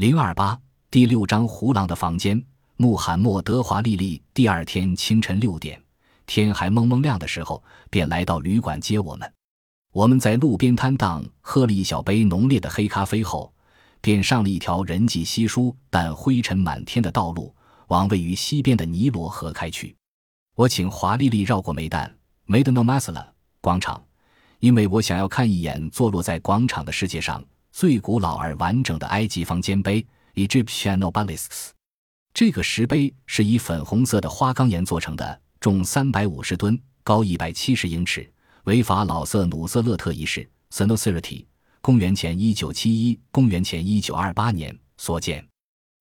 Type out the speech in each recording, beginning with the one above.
零二八第六章胡狼的房间。穆罕默德·华丽丽第二天清晨六点，天还蒙蒙亮的时候，便来到旅馆接我们。我们在路边摊档喝了一小杯浓烈的黑咖啡后，便上了一条人迹稀疏但灰尘满天的道路，往位于西边的尼罗河开去。我请华丽丽绕过梅旦梅德诺马斯勒广场，因为我想要看一眼坐落在广场的世界上最古老而完整的埃及方尖碑 ——Egyptian Obelisks。这个石碑是以粉红色的花岗岩做成的，重三百五十吨，高一百七十英尺，为法老瑟努瑟勒特一世 （Senusirti） 公元前一九七一、公元前一九二八年所建。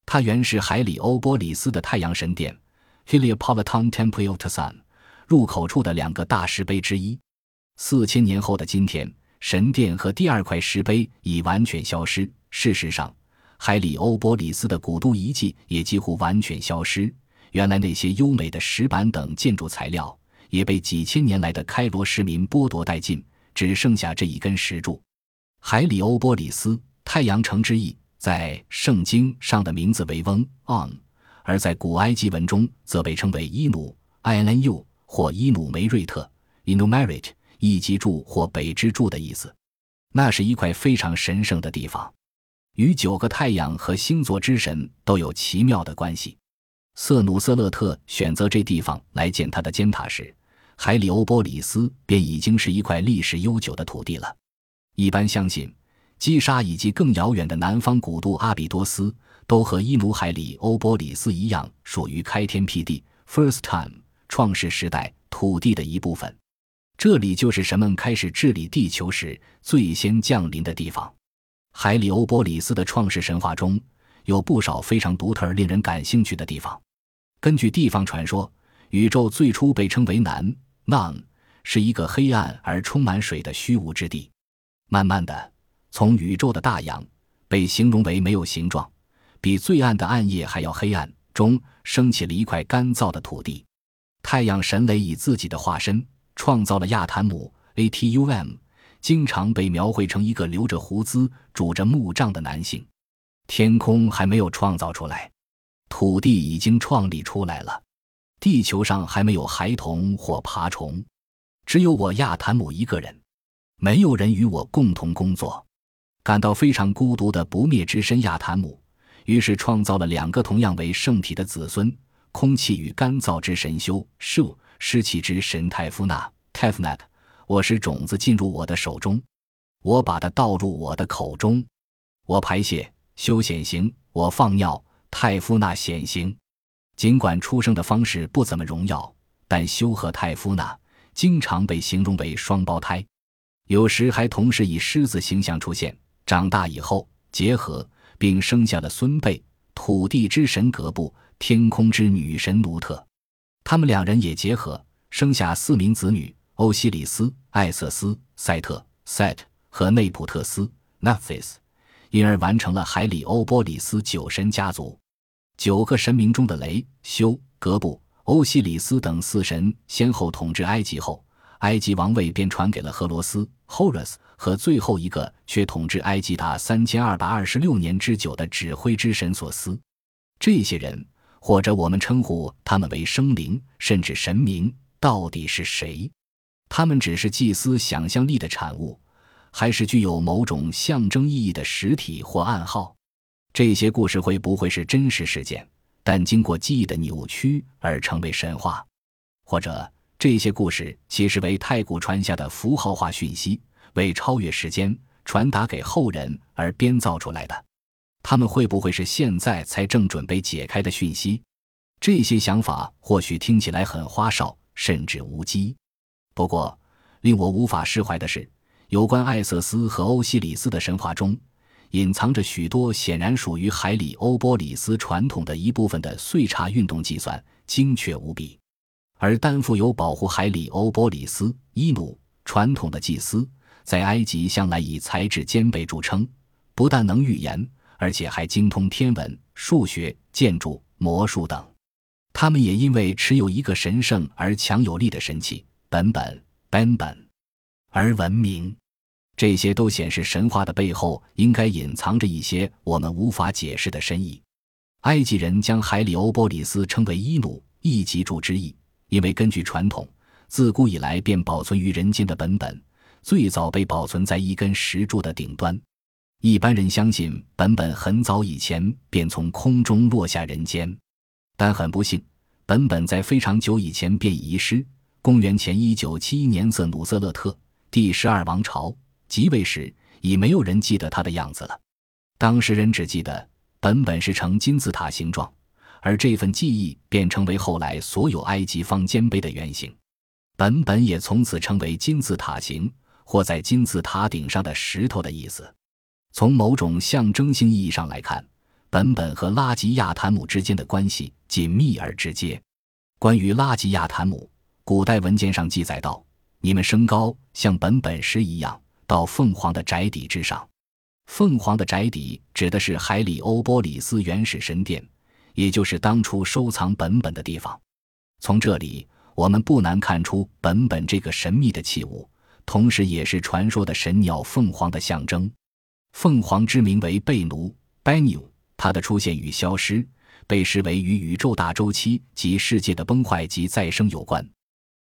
它原是海里欧波里斯的太阳神殿 （Heliopolitan Temple of the Sun） 入口处的两个大石碑之一。四千年后的今天，神殿和第二块石碑已完全消失。事实上，海里欧波里斯的古都遗迹也几乎完全消失，原来那些优美的石板等建筑材料也被几千年来的开罗市民剥夺殆尽，只剩下这一根石柱。海里欧波里斯（太阳城之意）在圣经上的名字为翁 （On），而在古埃及文中则被称为伊努 （Inu） 或伊努梅瑞特 （Inumerit），以及柱或北之柱的意思。那是一块非常神圣的地方。与九个太阳和星座之神都有奇妙的关系。瑟努瑟勒特选择这地方来建他的尖塔时，海里欧波里斯便已经是一块历史悠久的土地了。一般相信，基沙以及更遥远的南方古都阿比多斯都和伊努海里欧波里斯一样，属于开天辟地 （First Time） 创世时代土地的一部分。这里就是神们开始治理地球时最先降临的地方。海里欧波里斯的创世神话中有不少非常独特而令人感兴趣的地方。根据地方传说，宇宙最初被称为南 n n 是一个黑暗而充满水的虚无之地。慢慢的，从宇宙的大洋被形容为没有形状、比最暗的暗夜还要黑暗中，升起了一块干燥的土地。太阳神雷以自己的化身创造了亚坦姆 （Atum）。经常被描绘成一个留着胡子、拄着木杖的男性。天空还没有创造出来，土地已经创立出来了。地球上还没有孩童或爬虫，只有我亚坦姆一个人，没有人与我共同工作。感到非常孤独的不灭之身亚坦姆，于是创造了两个同样为圣体的子孙：空气与干燥之神修树，湿气之神泰夫纳 （Tefnat）。我使种子进入我的手中，我把它倒入我的口中，我排泄，修显形，我放尿，泰夫纳显形。尽管出生的方式不怎么荣耀，但修和泰夫纳经常被形容为双胞胎，有时还同时以狮子形象出现。长大以后结合，并生下了孙辈土地之神格布、天空之女神努特，他们两人也结合，生下四名子女。欧西里斯、艾瑟斯、赛特 （Set） 和内普特斯 （Nephthys），因而完成了海里欧波里斯九神家族。九个神明中的雷、修、格布、欧西里斯等四神先后统治埃及后，埃及王位便传给了荷罗斯 （Horus） 和最后一个却统治埃及达三千二百二十六年之久的指挥之神索斯。这些人，或者我们称呼他们为生灵，甚至神明，到底是谁？他们只是祭司想象力的产物，还是具有某种象征意义的实体或暗号？这些故事会不会是真实事件，但经过记忆的扭曲而成为神话？或者这些故事其实为太古传下的符号化讯息，为超越时间传达给后人而编造出来的？他们会不会是现在才正准备解开的讯息？这些想法或许听起来很花哨，甚至无稽。不过，令我无法释怀的是，有关艾瑟斯和欧西里斯的神话中，隐藏着许多显然属于海里欧波里斯传统的一部分的岁差运动计算，精确无比。而担负有保护海里欧波里斯伊努传统的祭司，在埃及向来以才智兼备著称，不但能预言，而且还精通天文、数学、建筑、魔术等。他们也因为持有一个神圣而强有力的神器。本本本本而闻名，这些都显示神话的背后应该隐藏着一些我们无法解释的深意。埃及人将海里欧波里斯称为伊努，一脊柱之意，因为根据传统，自古以来便保存于人间的本本，最早被保存在一根石柱的顶端。一般人相信本本很早以前便从空中落下人间，但很不幸，本本在非常久以前便已遗失。公元前一九七一年，瑟努瑟勒特第十二王朝即位时，已没有人记得他的样子了。当时人只记得。本本是呈金字塔形状，而这份记忆便成为后来所有埃及方尖碑的原型。本本也从此成为金字塔形或在金字塔顶上的石头的意思。从某种象征性意义上来看，本本和拉吉亚坦姆之间的关系紧密而直接。关于拉吉亚坦姆，古代文件上记载道：“你们升高，像本本石一样，到凤凰的宅邸之上。”凤凰的宅邸指的是海里欧波里斯原始神殿，也就是当初收藏本本的地方。从这里，我们不难看出本本这个神秘的器物，同时也是传说的神鸟凤凰的象征。凤凰之名为贝奴 （Benu），它的出现与消失被视为与宇宙大周期及世界的崩坏及再生有关。